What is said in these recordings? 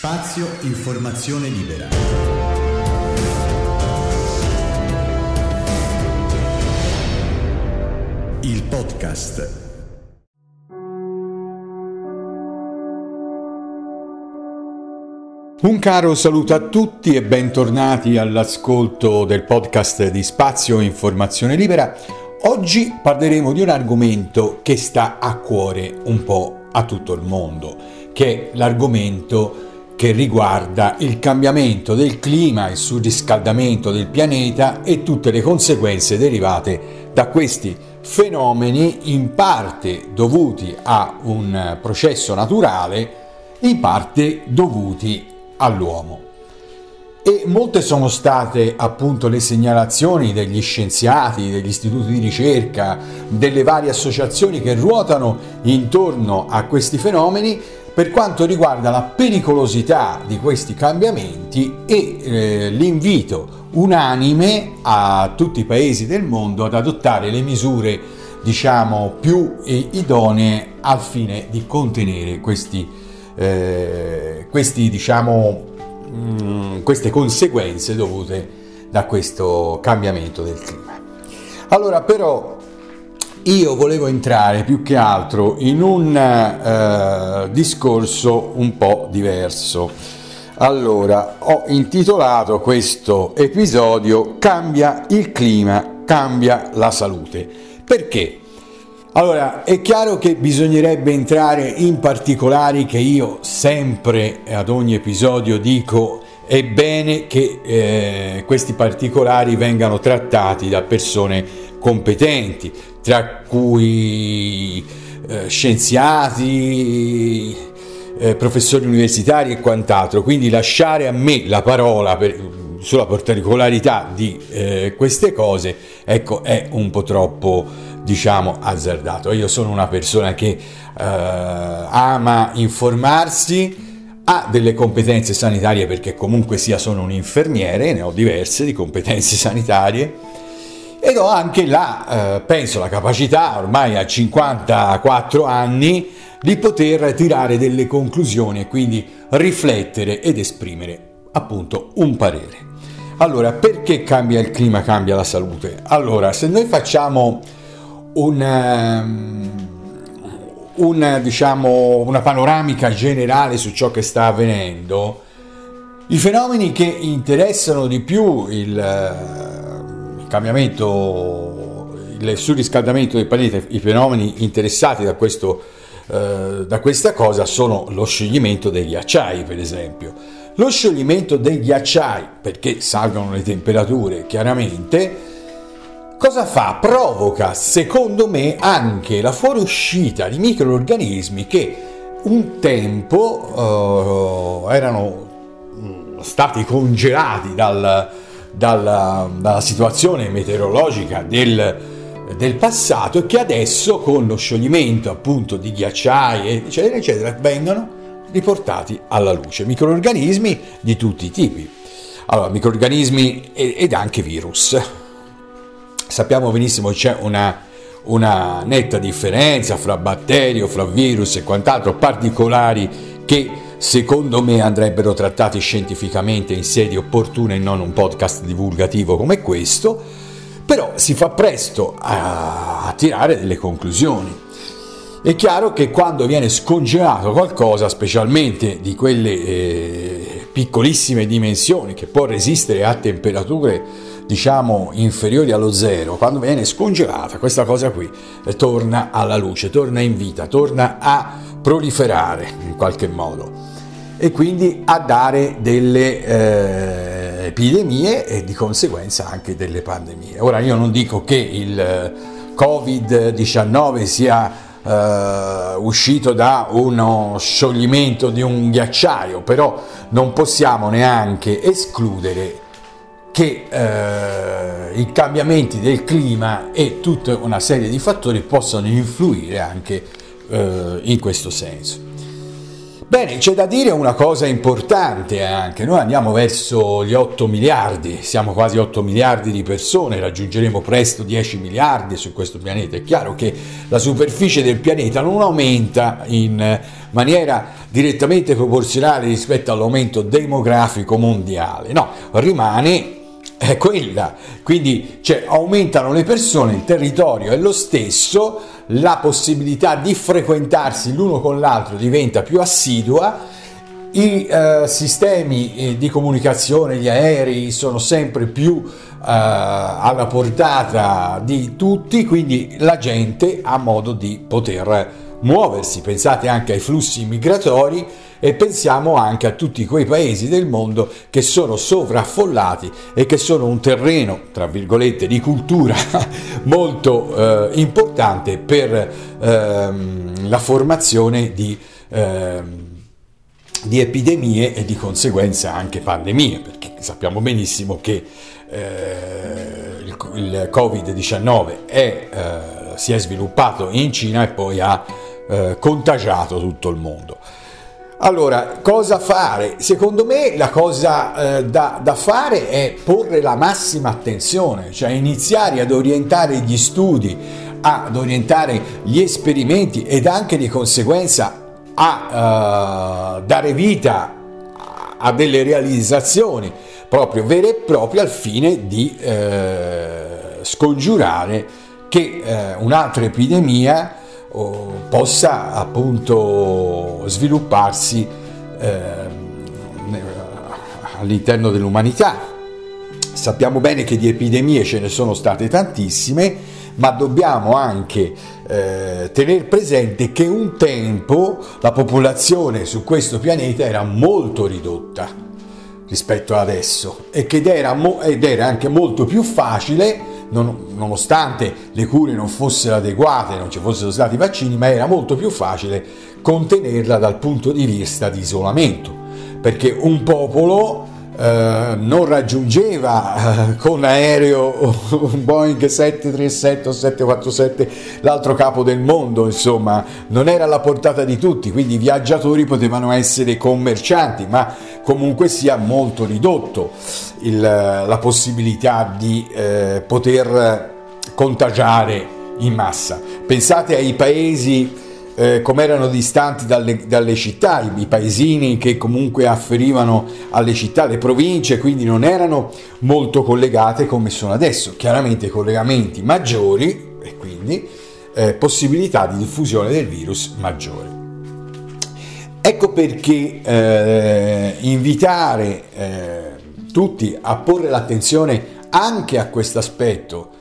Spazio Informazione Libera. Il podcast. Un caro saluto a tutti e bentornati all'ascolto del podcast di Spazio Informazione Libera. Oggi parleremo di un argomento che sta a cuore un po' a tutto il mondo, che è l'argomento che riguarda il cambiamento del clima, il surriscaldamento del pianeta e tutte le conseguenze derivate da questi fenomeni in parte dovuti a un processo naturale, in parte dovuti all'uomo. E molte sono state appunto le segnalazioni degli scienziati, degli istituti di ricerca, delle varie associazioni che ruotano intorno a questi fenomeni per quanto riguarda la pericolosità di questi cambiamenti e eh, l'invito unanime a tutti i paesi del mondo ad adottare le misure diciamo più idonee al fine di contenere questi, eh, questi diciamo mh, mm, queste conseguenze dovute da questo cambiamento del clima. Allora però io volevo entrare più che altro in un eh, discorso un po' diverso. Allora, ho intitolato questo episodio Cambia il clima, cambia la salute. Perché? Allora, è chiaro che bisognerebbe entrare in particolari che io sempre ad ogni episodio dico è bene che eh, questi particolari vengano trattati da persone competenti, tra cui eh, scienziati, eh, professori universitari e quant'altro. Quindi lasciare a me la parola per, sulla particolarità di eh, queste cose, ecco, è un po' troppo, diciamo, azzardato. Io sono una persona che ama informarsi ha delle competenze sanitarie perché comunque sia sono un infermiere, ne ho diverse di competenze sanitarie ed ho anche la, eh, penso, la capacità ormai a 54 anni di poter tirare delle conclusioni e quindi riflettere ed esprimere appunto un parere. Allora, perché cambia il clima, cambia la salute? Allora, se noi facciamo un... Um, un, diciamo, una panoramica generale su ciò che sta avvenendo, i fenomeni che interessano di più il cambiamento, il surriscaldamento del pianeta, i fenomeni interessati da, questo, eh, da questa cosa sono lo scioglimento dei ghiacciai, per esempio. Lo scioglimento dei ghiacciai, perché salgono le temperature chiaramente, Cosa fa? Provoca, secondo me, anche la fuoriuscita di microorganismi che un tempo uh, erano mm, stati congelati dal, dal, dalla situazione meteorologica del, del passato e che adesso con lo scioglimento appunto di ghiacciai eccetera eccetera vengono riportati alla luce. Microorganismi di tutti i tipi. Allora microorganismi ed anche virus. Sappiamo benissimo che c'è una, una netta differenza fra batteri, fra virus e quant'altro, particolari che secondo me andrebbero trattati scientificamente in sedi opportune e non un podcast divulgativo come questo, però si fa presto a, a tirare delle conclusioni. È chiaro che quando viene scongelato qualcosa, specialmente di quelle eh, piccolissime dimensioni che può resistere a temperature diciamo inferiori allo zero, quando viene scongelata questa cosa qui eh, torna alla luce, torna in vita, torna a proliferare in qualche modo e quindi a dare delle eh, epidemie e di conseguenza anche delle pandemie. Ora io non dico che il eh, Covid-19 sia eh, uscito da uno scioglimento di un ghiacciaio, però non possiamo neanche escludere che eh, i cambiamenti del clima e tutta una serie di fattori possono influire anche eh, in questo senso. Bene, c'è da dire una cosa importante anche, noi andiamo verso gli 8 miliardi, siamo quasi 8 miliardi di persone, raggiungeremo presto 10 miliardi su questo pianeta, è chiaro che la superficie del pianeta non aumenta in maniera direttamente proporzionale rispetto all'aumento demografico mondiale, no, rimane quella. Quindi cioè, aumentano le persone, il territorio è lo stesso, la possibilità di frequentarsi l'uno con l'altro diventa più assidua, i eh, sistemi eh, di comunicazione, gli aerei sono sempre più eh, alla portata di tutti, quindi la gente ha modo di poter muoversi. Pensate anche ai flussi migratori e pensiamo anche a tutti quei paesi del mondo che sono sovraffollati e che sono un terreno, tra virgolette, di cultura molto eh, importante per ehm, la formazione di, ehm, di epidemie e di conseguenza anche pandemie, perché sappiamo benissimo che eh, il, il Covid-19 è, eh, si è sviluppato in Cina e poi ha eh, contagiato tutto il mondo. Allora, cosa fare? Secondo me la cosa eh, da, da, fare è porre la massima attenzione, cioè iniziare ad orientare gli studi, ad orientare gli esperimenti ed anche di conseguenza a uh, dare vita a delle realizzazioni proprio vere e proprie al fine di eh, scongiurare che eh, un'altra epidemia possa appunto svilupparsi eh, all'interno dell'umanità. Sappiamo bene che di epidemie ce ne sono state tantissime, ma dobbiamo anche eh, tenere presente che un tempo la popolazione su questo pianeta era molto ridotta rispetto ad adesso ed era, ed era anche molto più facile non, nonostante le cure non fossero adeguate, non ci fossero stati vaccini, ma era molto più facile contenerla dal punto di vista di isolamento, perché un popolo eh, non raggiungeva eh, con aereo un Boeing 737 o 747 l'altro capo del mondo, insomma, non era alla portata di tutti, quindi i viaggiatori potevano essere commercianti, ma comunque sia molto ridotto il, la possibilità di eh, poter contagiare in massa. Pensate ai paesi eh, come erano distanti dalle, dalle città, i, i, paesini che comunque afferivano alle città, le province, quindi non erano molto collegate come sono adesso. Chiaramente collegamenti maggiori e quindi eh, possibilità di diffusione del virus maggiore. Ecco perché eh, invitare eh, tutti a porre l'attenzione anche a questo aspetto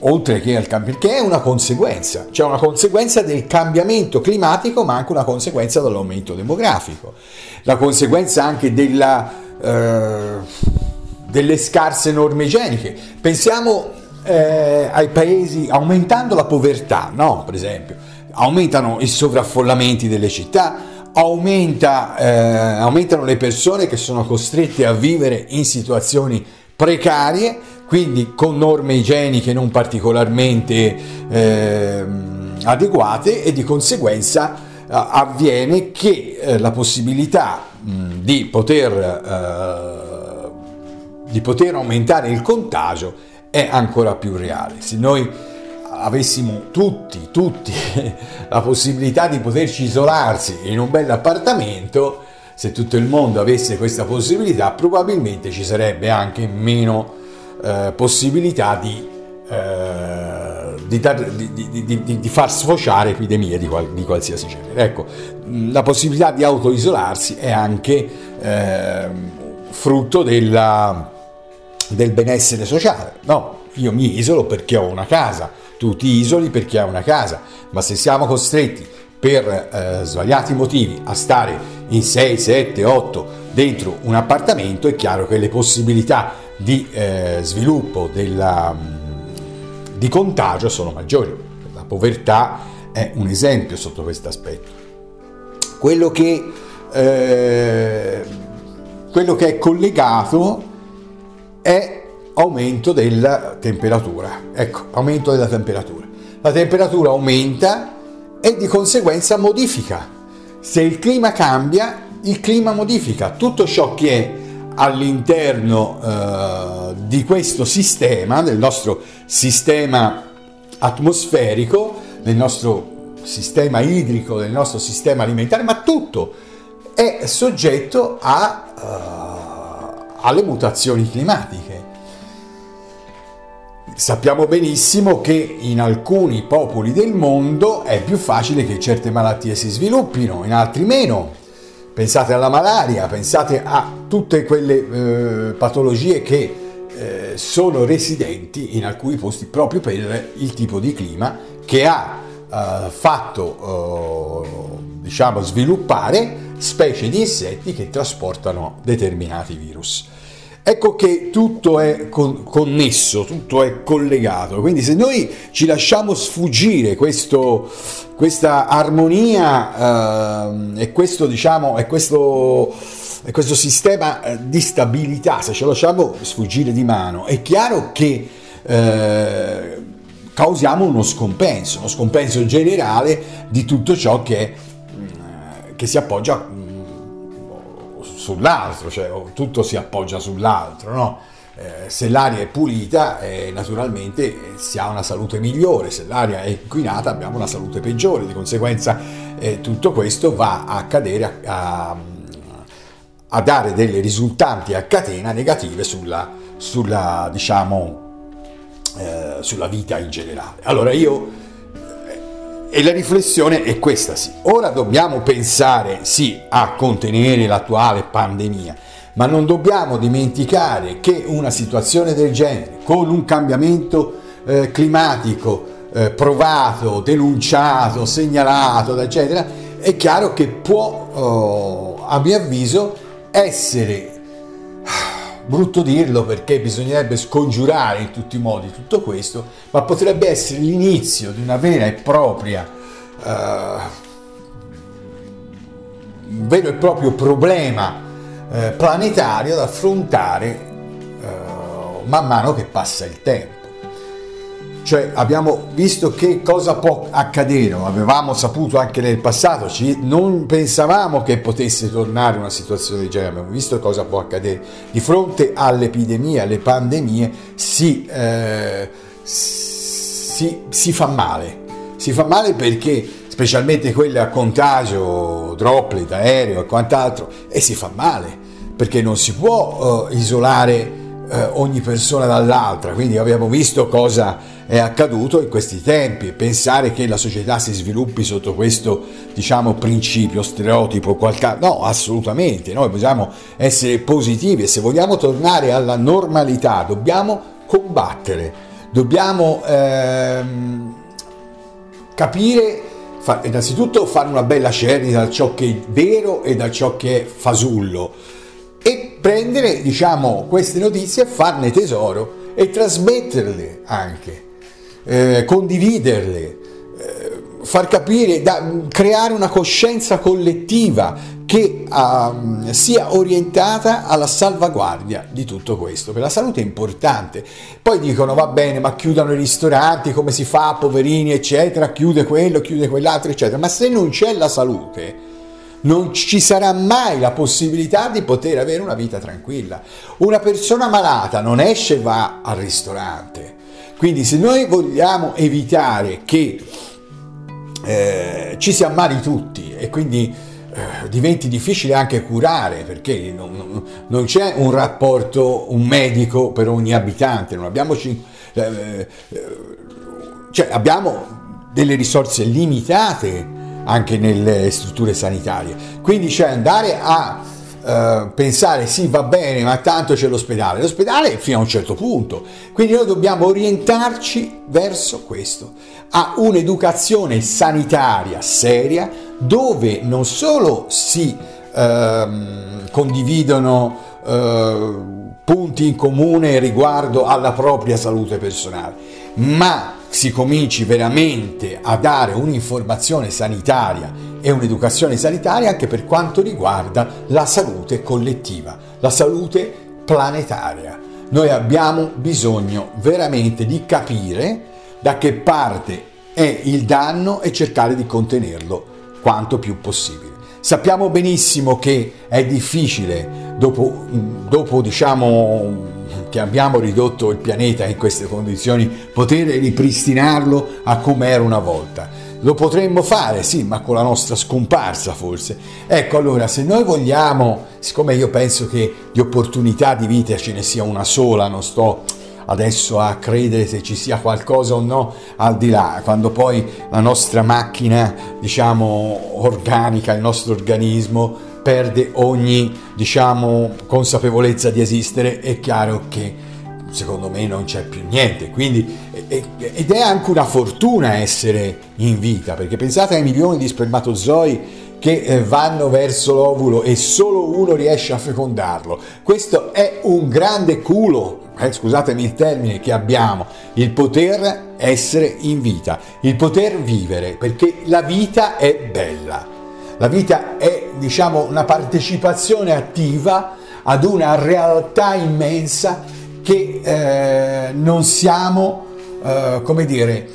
oltre che al cambio, che è una conseguenza, cioè una conseguenza del cambiamento climatico, ma anche una conseguenza dell'aumento demografico, la conseguenza anche della, eh, delle scarse norme igieniche. Pensiamo eh, ai paesi, aumentando la povertà, no? per esempio, aumentano i sovraffollamenti delle città, aumenta, eh, aumentano le persone che sono costrette a vivere in situazioni precarie, quindi con norme igieniche non particolarmente eh, adeguate e di conseguenza eh, avviene che eh, la possibilità mh, di, poter, eh, di poter aumentare il contagio è ancora più reale. Se noi avessimo tutti, tutti la possibilità di poterci isolarsi in un bel appartamento, se tutto il mondo avesse questa possibilità, probabilmente ci sarebbe anche meno eh, possibilità di, eh, di, dar, di, di, far sfociare epidemie di, qual, qualsiasi genere. Ecco, la possibilità di autoisolarsi è anche eh, frutto della, del benessere sociale. No, io mi isolo perché ho una casa, tu ti isoli perché hai una casa, ma se siamo costretti per eh, svariati motivi a stare in 6, 7, 8 dentro un appartamento, è chiaro che le possibilità di eh, sviluppo della, di contagio sono maggiori. La povertà è un esempio sotto questo aspetto. Quello che, eh, quello che è collegato è aumento della temperatura. Ecco, aumento della temperatura. La temperatura aumenta e di conseguenza modifica Se il clima cambia, il clima modifica tutto ciò che è all'interno eh, di questo sistema, del nostro sistema atmosferico, del nostro sistema idrico, del nostro sistema alimentare, ma tutto è soggetto a, uh, alle mutazioni climatiche. Sappiamo benissimo che in alcuni popoli del mondo è più facile che certe malattie si sviluppino, in altri meno. Pensate alla malaria, pensate a tutte quelle eh, patologie che eh, sono residenti in alcuni posti proprio per il tipo di clima che ha eh, fatto eh, diciamo sviluppare specie di insetti che trasportano determinati virus. Ecco che tutto è con, connesso, tutto è collegato, quindi se noi ci lasciamo sfuggire questo, questa armonia eh, e questo, diciamo, e questo, e questo sistema eh, di stabilità, se ce lo lasciamo sfuggire di mano, è chiaro che eh, causiamo uno scompenso, uno scompenso generale di tutto ciò che, mm, che si appoggia sull'altro, cioè tutto si appoggia sull'altro, no? eh, se l'aria è pulita eh, naturalmente eh, si ha una salute migliore, se l'aria è inquinata abbiamo una salute peggiore, di conseguenza eh, tutto questo va a cadere a, a, a, dare delle risultanti a catena negative sulla, sulla, diciamo, eh, sulla vita in generale. Allora io e la riflessione è questa, sì. Ora dobbiamo pensare, sì, a contenere l'attuale pandemia, ma non dobbiamo dimenticare che una situazione del genere, con un cambiamento eh, climatico eh, provato, denunciato, segnalato, eccetera, è chiaro che può, oh, a mio avviso, essere brutto dirlo perché bisognerebbe scongiurare in tutti i modi tutto questo, ma potrebbe essere l'inizio di una vera e propria, uh, un vero e proprio problema uh, planetario da affrontare uh, man mano che passa il tempo. Cioè abbiamo visto che cosa può accadere, avevamo saputo anche nel passato, ci, non pensavamo che potesse tornare una situazione del genere, abbiamo visto cosa può accadere. Di fronte all'epidemia, alle pandemie, si, eh, si, si fa male. Si fa male perché specialmente quelle a contagio, droplet, aereo e quant'altro, e si fa male perché non si può uh, isolare uh, ogni persona dall'altra. Quindi abbiamo visto cosa è accaduto in questi tempi. Pensare che la società si sviluppi sotto questo, diciamo, principio, stereotipo, qualche... no, assolutamente. Noi possiamo essere positivi e se vogliamo tornare alla normalità dobbiamo combattere, dobbiamo ehm, capire innanzitutto fare una bella cernita da ciò che è vero e da ciò che è fasullo prendere diciamo queste notizie farne tesoro e trasmetterle anche eh, condividerle, eh, far capire, da, creare una coscienza collettiva che uh, sia orientata alla salvaguardia di tutto questo, per la salute è importante. Poi dicono va bene, ma chiudono i ristoranti, come si fa, poverini, eccetera, chiude quello, chiude quell'altro, eccetera. Ma se non c'è la salute, non ci sarà mai la possibilità di poter avere una vita tranquilla. Una persona malata non esce e va al ristorante quindi se noi vogliamo evitare che eh, ci si ammali tutti e quindi eh, diventi difficile anche curare perché non, non, c'è un rapporto, un medico per ogni abitante, non abbiamo, eh, eh, cioè abbiamo delle risorse limitate anche nelle strutture sanitarie. Quindi cioè andare a Uh, pensare sì va bene ma tanto c'è l'ospedale. L'ospedale fino a un certo punto. Quindi noi dobbiamo orientarci verso questo. A un'educazione sanitaria seria dove non solo si uh, condividono uh, punti in comune riguardo alla propria salute personale ma si cominci veramente a dare un'informazione sanitaria e un'educazione sanitaria anche per quanto riguarda la salute collettiva, la salute planetaria. Noi abbiamo bisogno veramente di capire da che parte è il danno e cercare di contenerlo quanto più possibile. Sappiamo benissimo che è difficile, dopo, dopo diciamo che abbiamo ridotto il pianeta in queste condizioni, poter ripristinarlo a come era una volta. Lo potremmo fare, sì, ma con la nostra scomparsa forse. Ecco, allora, se noi vogliamo, siccome io penso che di opportunità di vita ce ne sia una sola, non sto adesso a credere se ci sia qualcosa o no al di là, quando poi la nostra macchina, diciamo, organica, il nostro organismo perde ogni, diciamo, consapevolezza di esistere, è chiaro che secondo me non c'è più niente. Quindi, ed è anche una fortuna essere in vita, perché pensate ai milioni di spermatozoi che eh, vanno verso l'ovulo e solo uno riesce a fecondarlo. Questo è un grande culo, eh, scusatemi il termine, che abbiamo, il poter essere in vita, il poter vivere, perché la vita è bella. La vita è, diciamo, una partecipazione attiva ad una realtà immensa che eh, non siamo, eh, come dire,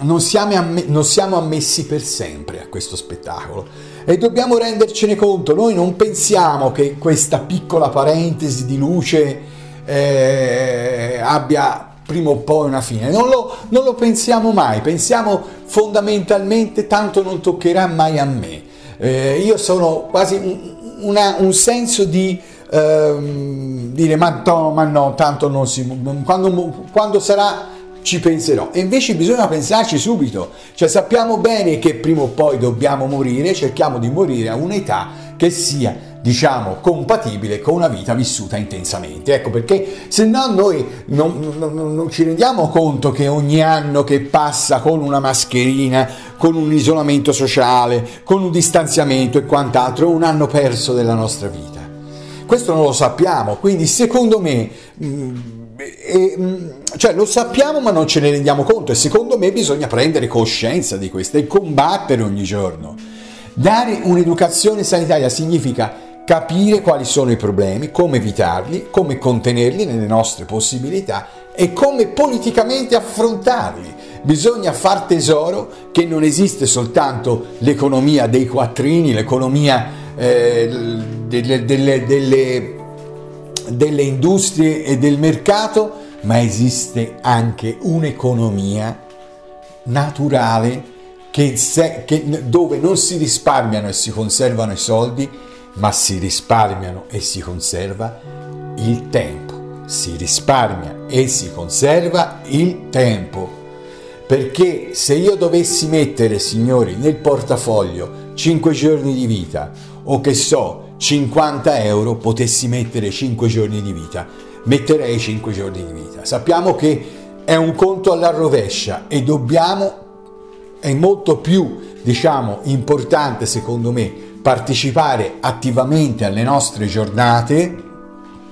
non siamo, amm- non siamo ammessi per sempre a questo spettacolo e dobbiamo rendercene conto. Noi non pensiamo che questa piccola parentesi di luce eh, abbia prima o poi una fine. Non lo, non lo, pensiamo mai, pensiamo fondamentalmente tanto non toccherà mai a me. Eh, io sono quasi un, una, un senso di ehm, dire ma no, ma no, tanto non si... Quando, quando sarà ci penserò. E invece bisogna pensarci subito, cioè sappiamo bene che prima o poi dobbiamo morire, cerchiamo di morire a un'età che sia diciamo compatibile con una vita vissuta intensamente. Ecco perché se no noi non, non, non, ci rendiamo conto che ogni anno che passa con una mascherina, con un isolamento sociale, con un distanziamento e quant'altro, è un anno perso della nostra vita. Questo non lo sappiamo, quindi secondo me, mm, mm, cioè lo sappiamo ma non ce ne rendiamo conto e secondo me bisogna prendere coscienza di questo e combattere ogni giorno. Dare un'educazione sanitaria significa capire quali sono i problemi, come evitarli, come contenerli nelle nostre possibilità e come politicamente affrontarli. Bisogna far tesoro che non esiste soltanto l'economia dei quattrini, l'economia eh, delle, delle, delle, delle industrie e del mercato, ma esiste anche un'economia naturale che se, che, dove non si risparmiano e si conservano i soldi, ma si risparmiano e si conserva il tempo. Si risparmia e si conserva il tempo. Perché se io dovessi mettere, signori, nel portafoglio 5 giorni di vita o che so 50 euro potessi mettere 5 giorni di vita, metterei 5 giorni di vita. Sappiamo che è un conto alla rovescia e dobbiamo, è molto più diciamo importante secondo me partecipare attivamente alle nostre giornate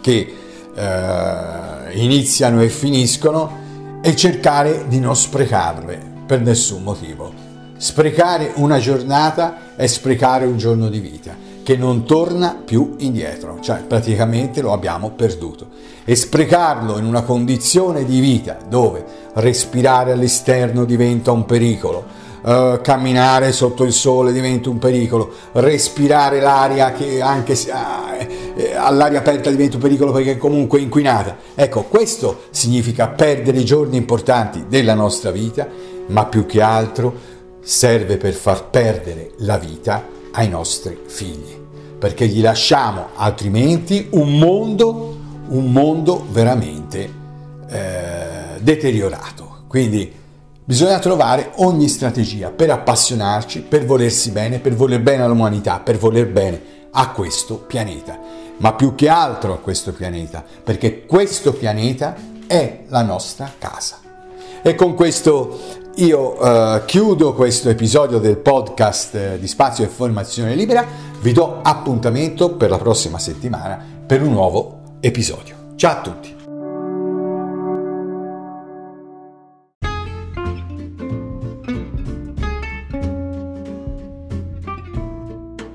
che eh, iniziano e finiscono e cercare di non sprecarle per nessun motivo. Sprecare una giornata è sprecare un giorno di vita che non torna più indietro, cioè praticamente lo abbiamo perduto. E sprecarlo in una condizione di vita dove respirare all'esterno diventa un pericolo, uh, camminare sotto il sole diventa un pericolo, respirare l'aria che anche se, uh, all'aria aperta diventa un pericolo perché comunque inquinata. Ecco, questo significa perdere giorni importanti della nostra vita, ma più che altro serve per far perdere la vita ai nostri figli, perché gli lasciamo altrimenti un mondo, un mondo veramente eh, deteriorato. Quindi bisogna trovare ogni strategia per appassionarci, per volersi bene, per voler bene all'umanità, per voler bene a questo pianeta, ma più che altro a questo pianeta, perché questo pianeta è la nostra casa. E con questo io uh, chiudo questo episodio del podcast eh, di Spazio e Formazione Libera, vi do appuntamento per la prossima settimana per un nuovo episodio. Ciao a tutti!